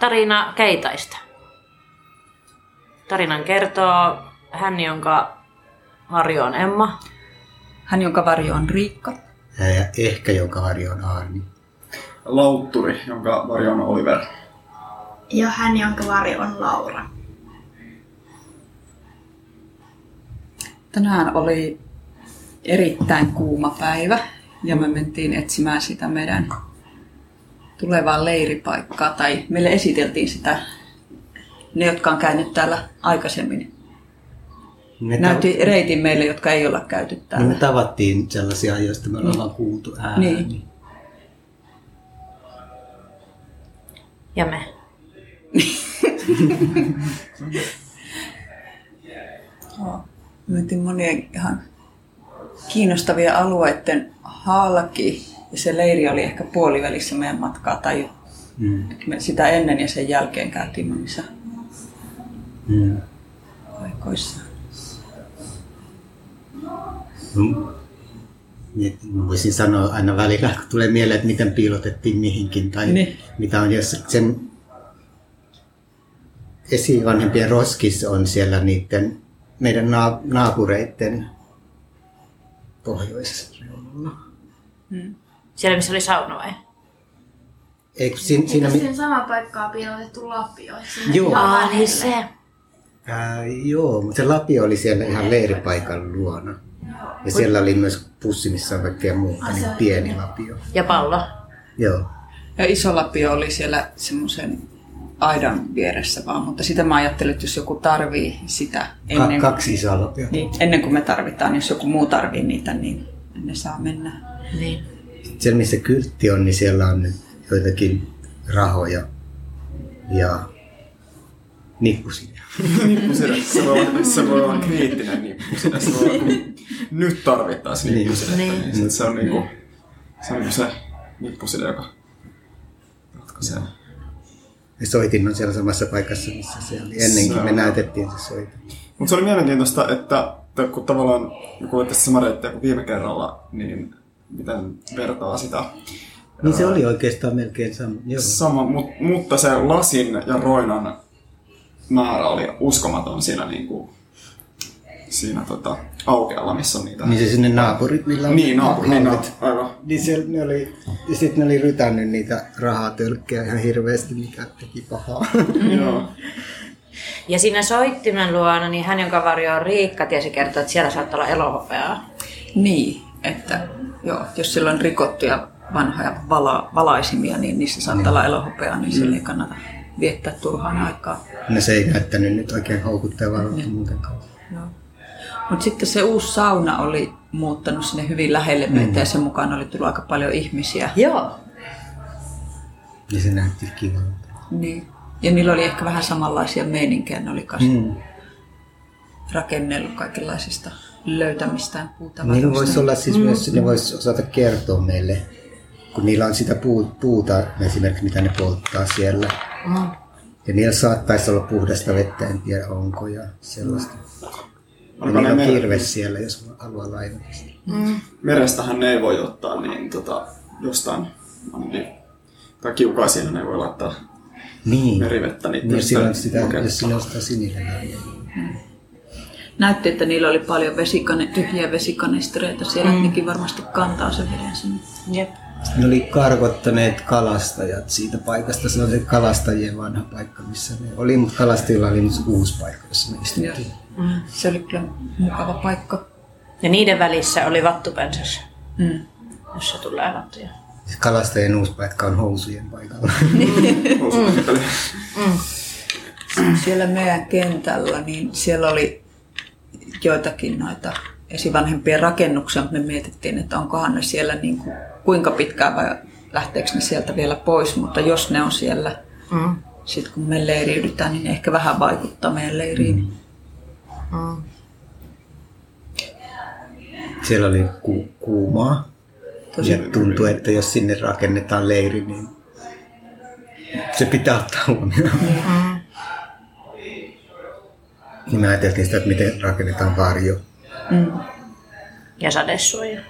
tarina Keitaista. Tarinan kertoo hän, jonka varjo on Emma. Hän, jonka varjo on Riikka. Ja ehkä jonka varjo on Arni. Lautturi, jonka varjo on Oliver. Ja hän, jonka varjo on Laura. Tänään oli erittäin kuuma päivä ja me mentiin etsimään sitä meidän tulevaa leiripaikkaa. Tai meille esiteltiin sitä, ne jotka on käynyt täällä aikaisemmin. Me, Näytti reitin meille, jotka ei olla käyty ta- täällä. me tavattiin sellaisia, joista me ollaan kuultu ääni. Niin. Ja me. Mentiin monien ihan kiinnostavia alueiden halki. Ja se leiri oli ehkä puolivälissä meidän matkaa tai Mm. me sitä ennen ja sen jälkeen käytiin monissa Mm. paikoissa. Mm. Niin, voisin sanoa aina välillä, kun tulee mieleen, että miten piilotettiin mihinkin tai Niin. mitä on, jos sen esivanhempien roskis on siellä niiden meidän naa- naapureiden pohjoisreunalla. Siellä, missä oli sauna vai? Eikö siinä, siinä Eikö mi- siinä sama paikkaa piilotettu Lapio? Joo. Aa, niin se. Ää, joo, mutta se Lapio oli siellä ihan leiripaikan luona. Ja siellä oli myös pussi, missä on kaikkea muuta, niin pieni Lapio. Ja pallo. Joo. Ja iso lapio oli siellä semmoisen aidan vieressä vaan, mutta sitä mä ajattelin, että jos joku tarvii sitä Ka- ennen, kaksi isoa Lapiota. niin, ennen kuin me tarvitaan, jos joku muu tarvii niitä, niin ne saa mennä. Niin. Siellä missä kyltti on, niin siellä on nyt joitakin rahoja ja nippusia. Nippuside. Se voi olla, se voi olla kriittinen nippuside. Se voi olla, kun nyt tarvittaisiin Niin. nippusidettä. Niin. Niin. se on niinku, se on niinku se nippuside, joka ratkaisee. Ja soitin on siellä samassa paikassa, missä se oli. Ennenkin Se me on- näytettiin se soitin. Mutta se oli mielenkiintoista, että, että kun tavallaan kun kuulitte sama reittiä kuin viime kerralla, niin miten vertaa sitä Niin se oli oikeastaan melkein sama. Joo. sama, mut, mutta se lasin ja roinan määrä oli uskomaton siinä, niinku, siinä tota, aukealla, missä on niitä. Niin se sinne naapurit, millä on niin naapuri, niin, hallit. na- aivan. Niin siellä ne oli, ja sitten ne oli rytännyt niitä rahatölkkejä ihan hirveästi, mikä teki pahaa. Joo. Ja siinä soittimen luona, niin hän, jonka varjo on Riikka, tiesi kertoa, että siellä saattaa olla elohopeaa. Niin, että joo, jos sillä on rikottuja vanhoja vala, valaisimia, niin niissä saattaa olla elohopeaa, niin sille ei kannata viettää turhaan aikaa. No se ei näyttänyt nyt oikein houkuttelevalta muutenkaan. Mutta sitten se uusi sauna oli muuttanut sinne hyvin lähelle meitä ja sen mukaan oli tullut aika paljon ihmisiä. Joo. Ja se näytti kivalta. Niin. Ja niillä oli ehkä vähän samanlaisia meininkejä. Ne oli kas Mm. Rakennellut kaikenlaisista löytämistään Niillä puutavaroista. voisi olla siis myös, ne voisi osata kertoa meille, kun niillä on sitä puu, puuta esimerkiksi, mitä ne polttaa siellä. Mm. Ja niillä saattaisi olla puhdasta vettä, en tiedä onko ja sellaista. Ja Onko niillä ne on mer- kirves siellä, jos haluaa lainata sitä. merestähän ne ei voi ottaa niin tota, jostain niin, tai kiukaisia ne voi laittaa Niin. merivettä. Niin Niin, jos, sillä on pystyy sitä, jos sillä on sitä sinilevää. Näytti, että niillä oli paljon vesikane, tyhjiä vesikanistereita siellä, mm. nekin varmasti kantaa sen veden sinne. Jep. Ne oli karkottaneet kalastajat siitä paikasta. Se on se kalastajien vanha paikka, missä ne oli, mutta kalastajilla oli nyt uusi paikka, jossa me istuttiin. Mm. Se oli kyllä mukava paikka. Ja niiden välissä oli vattupensas, Mm. jossa tulee vattuja. Kalastajien uusi paikka on housujen paikalla. Housukippeli. Siellä meidän kentällä, niin siellä oli joitakin noita esivanhempien rakennuksia, mutta me mietittiin, että onkohan ne siellä niin kuin, kuinka pitkään vai lähteekö ne sieltä vielä pois, mutta jos ne on siellä, Mm. sitten kun me leiriydytään, niin ne ehkä vähän vaikuttaa meidän leiriin. Mm. Siellä oli ku- kuumaa. Tosi ja tuntuu, että jos sinne rakennetaan leiri, niin se pitää ottaa huomioon. Mm. Niin me ajateltiin sitä, että miten rakennetaan varjo. Mm. Ja sadesuoja.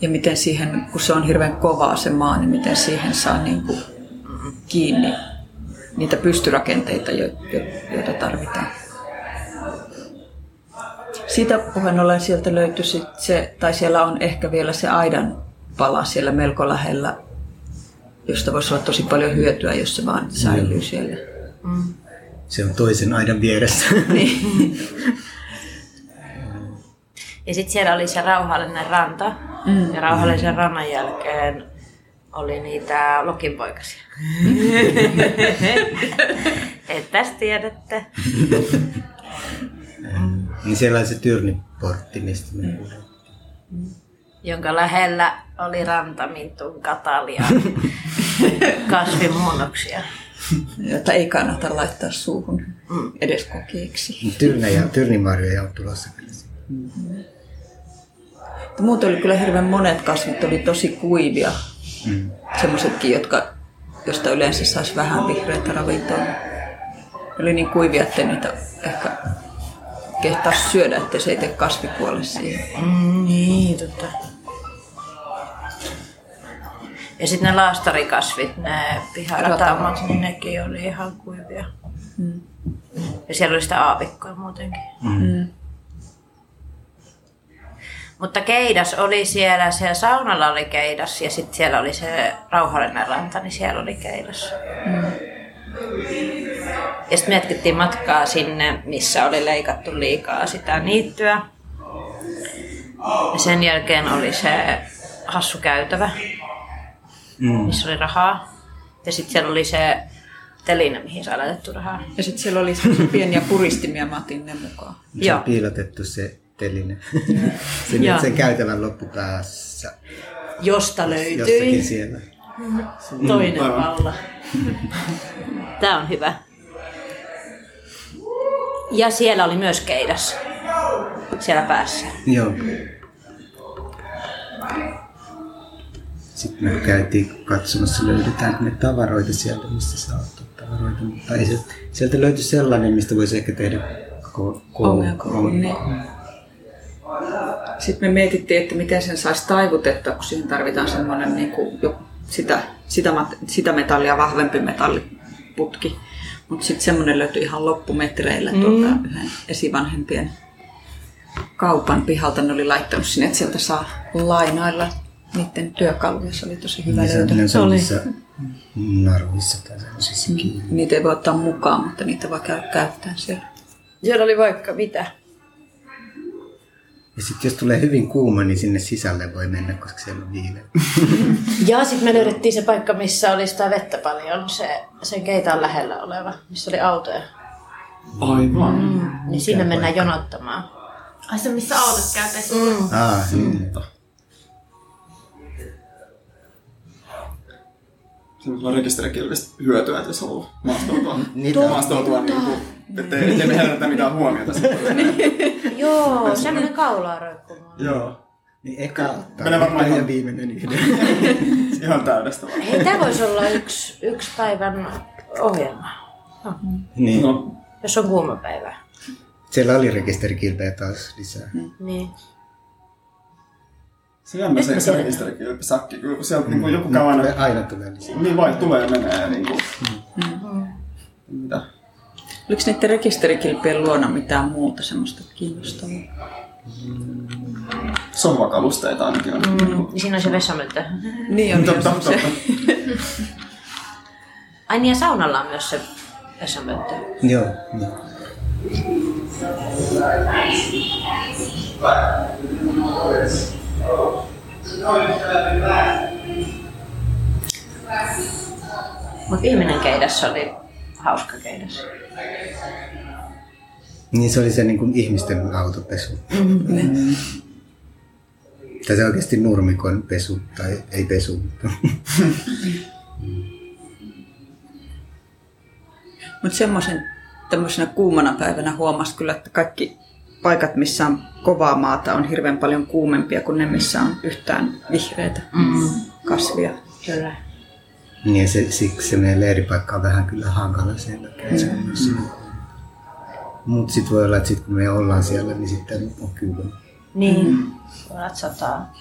Ja miten siihen, kun se on hirveän kovaa se maa, niin miten siihen saa niin kuin kiinni niitä pystyrakenteita, jo- jo- joita tarvitaan. Siitä puheen ollen sieltä löytyi sit se, tai siellä on ehkä vielä se aidan pala siellä melko lähellä, josta voisi olla tosi paljon hyötyä, jos se vaan säilyy siellä. Se on toisen aidan vieressä. Ja sitten siellä oli se rauhallinen ranta. Mm. Ja rauhallisen rannan jälkeen oli niitä lokinpoikasia. Et tästä tiedätte. niin siellä on se tyrniportti, mistä me puhutaan. Jonka lähellä oli rantamintun katalia kasvimuunnoksia. Jota ei kannata laittaa suuhun edes kokeeksi. Tyrnä ja tyrnimarjoja on tulossa kyllä. Muuten oli kyllä hirveän monet kasvit oli tosi kuivia. Mm. Semmoisetkin, jotka, josta yleensä saisi vähän vihreitä ravintoa. Oli niin kuivia, että niitä ehkä kehtaa syödä, että se ei tee kasvikuolle siihen. Mm, niin, totta. Ja sitten ne laastarikasvit, ne piharatamat, niin nekin oli ihan kuivia. Ja siellä oli sitä aavikkoa muutenkin. Mm. Mutta keidas oli siellä, siellä saunalla oli keidas ja sitten siellä oli se rauhallinen ranta, niin siellä oli keidas. Ja sitten me jatkettiin matkaa sinne, missä oli leikattu liikaa sitä niittyä. Ja sen jälkeen oli se hassu käytävä, Mm. missä oli rahaa. Ja sitten siellä oli se teline, mihin sai laitettu rahaa. Ja sitten siellä oli pieniä puristimia, mä otin ne mukaan. Se Joo. on piilotettu se teline. sen, Joo. sen käytävän loppupäässä. Josta Jossakin löytyi siellä. toinen aivan. palla. Tämä on hyvä. Ja siellä oli myös keidas. Siellä päässä. Joo. Sitten me käytiin katsomassa, löydetäänkö me tavaroita sieltä, mistä saa ottaa tavaroita. Mutta ei se, sieltä löytyi sellainen, mistä voisi ehkä tehdä ko- ko- Ongelkoulun, niin. Sitten me mietittiin, että miten sen saisi taivutettua, kun siihen tarvitaan semmoinen niin kuin joku, sitä, sitä, sitä metallia vahvempi metalliputki. Mutta sitten semmoinen löytyi ihan loppumetreillä tuolta yhden esivanhempien kaupan pihalta. Ne oli laittanut sinne, että sieltä saa lainailla niiden työkaluja. Se oli tosi hyvä Niin se, löytö. on semmoisissa naruissa tai semmoisissa kiinni. Niitä ei voi ottaa mukaan, mutta niitä voi käydä käyttää siellä. Siellä oli vaikka mitä. Ja sitten jos tulee hyvin kuuma, niin sinne sisälle voi mennä, koska siellä on viileä. Ja sitten me löydettiin se paikka, missä oli sitä vettä paljon, se, sen keitaan lähellä oleva, missä oli autoja. Aivan. Niin sinne mennään jonottamaan. Ai se, missä autot käytäisi. Mm. Ah, niin. Semmoisella rekisterikilvistä hyötyä, että jos haluaa maastoutua. Niitä- maastoutua niin kuin, ettei, ettei me herätä mitään huomiota. sitten. Joo, semmoinen kaulaa roikkumaan. Joo. Niin eka Menee varmaan ja ihan- viimeinen yhden. Ihan täydestä vaan. Hei, tämä voisi olla yksi, yksi päivän ohjelma, niin. No, jos on kuuma päivä. Siellä oli rekisterikilpejä taas lisää. Niin. Se jännä se, se rekisterikilpi sakki, kyllä kun sieltä niin joku käy aina, Aina tulee lisää. niin vai tulee ja menee niin kuin. Mitä? Oliko niiden rekisterikilpien luona mitään muuta semmoista kiinnostavaa? Sohvakalusteita ainakin on. Mm. Niin Siinä on se vessamöntö. Niin on Totta, totta. Ai niin, ja saunalla on myös se vessamöntö. Joo. Niin. Mutta viimeinen keidas oli hauska keidas. niin se oli se niin kuin ihmisten autopesu. Mm. Tai se oikeasti nurmikon pesu, tai ei pesu, mutta Mutta semmoisen tämmöisenä kuumana päivänä huomasi kyllä, että kaikki paikat, missä on kovaa maata, on hirveän paljon kuumempia kuin ne, missä on yhtään vihreitä mm. kasvia. Kyllä. niin se, siksi se meidän leiripaikka on vähän kyllä hankala sen takia. siinä. Mutta sitten voi olla, että sit kun me ollaan siellä, niin sitten on kylmä. Niin. Mm. Voit sataa.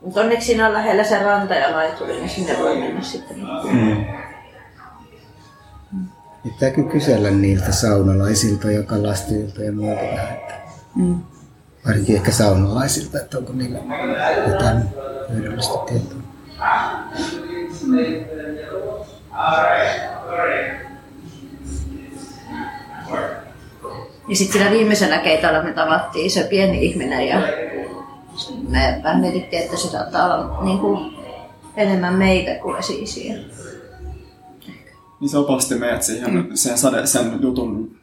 Mutta onneksi siinä on lähellä se ranta ja laituri, niin sinne voi mennä sitten. Mm. Pitääkö kysellä niiltä saunalaisilta ja kalastajilta ja muilta vähän, että Mm. varsinkin ehkä saunalaisilta, että onko niillä jotain hyödyllistä tietoa. Ja sitten sillä viimeisellä keitolla me tavattiin se pieni ihminen ja me vähän mietittiin, että se saattaa olla niin kuin enemmän meitä kuin esi Niin se opasti meidät siihen, mm. sen, sade, sen jutun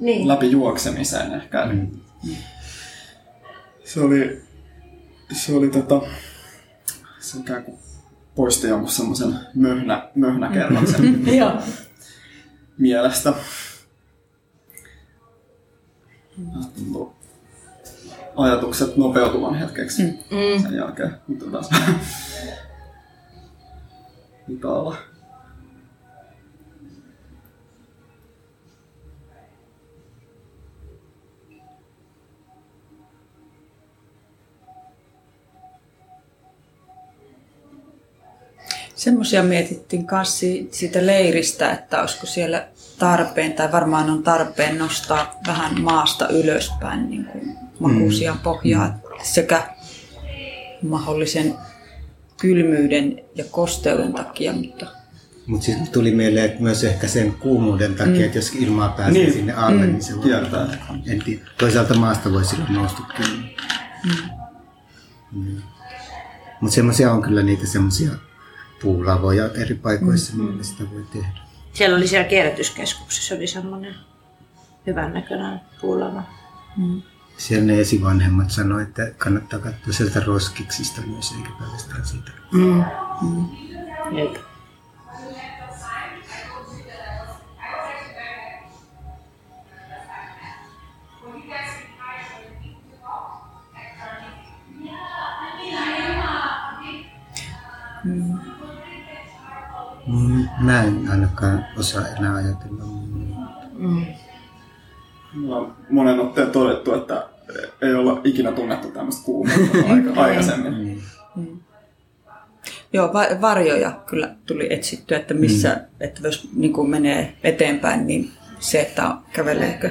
Niin. läpi juoksemiseen ehkä. Mm. Se oli, se oli tota, se ikään kuin poisti jonkun semmoisen möhnä, möhnäkerran sen Joo. mielestä. Ajatukset nopeutuvan hetkeksi mm. sen jälkeen. Mutta taas hitaalla. Semmoisia mietittiin si- siitä leiristä, että olisiko siellä tarpeen, tai varmaan on tarpeen nostaa vähän maasta ylöspäin niin kuin makuusia pohjaa sekä mahdollisen kylmyyden ja kosteuden takia, mutta Mutta sitten tuli mieleen, että myös ehkä sen kuumuuden takia, mm. että jos ilmaa pääsee Niin. sinne alle, mm. niin se voi Kiertää. En tiedä. Toisaalta maasta voi silloin nousta kyllä. Mm. Mutta semmoisia on kyllä niitä semmoisia puulavoja eri paikoissa, mm. millä sitä voi tehdä. Siellä oli siellä kierrätyskeskuksessa oli semmoinen hyvän näköinen puulava. Siellä ne esivanhemmat sanoi, että kannattaa katsoa sieltä roskiksista myös, eikä pelkästään siitä. Mm. Jep. Mm, Mä en ainakaan osaa enää ajatella. Mulla on monen otteen todettu, että ei olla ikinä tunnettu tämmöistä kuumuutta aika, aikaisemmin. Joo, va- varjoja kyllä tuli etsittyä, että missä, mm. että jos niin kuin menee eteenpäin, niin se, että käveleekö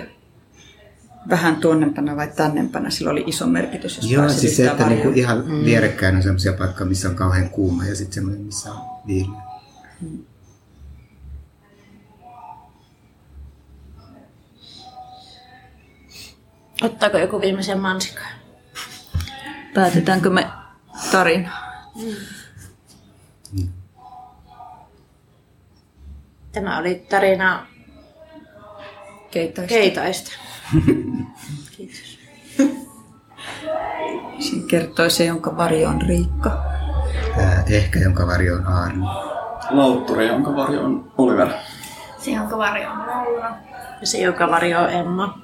vähän tuonnempana vai tännempänä, sillä oli iso merkitys, jos Joo, siis se, että niinku varjoja. ihan mm. vierekkäin on sellaisia paikkoja, missä on kauhean kuuma ja sitten semmoinen, missä on viileä. Ottaako joku viimeisen mansikan? Päätetäänkö me tarina? Tämä oli tarina Keitaista. keitaista. Kiitos. Siinä kertoi se, jonka varjo on Riikka. Ehkä jonka varjo on Aarni. Lautturi, jonka varjo on Oliver. Se, jonka varjo on Laura. Ja se, joka varjo on Emma.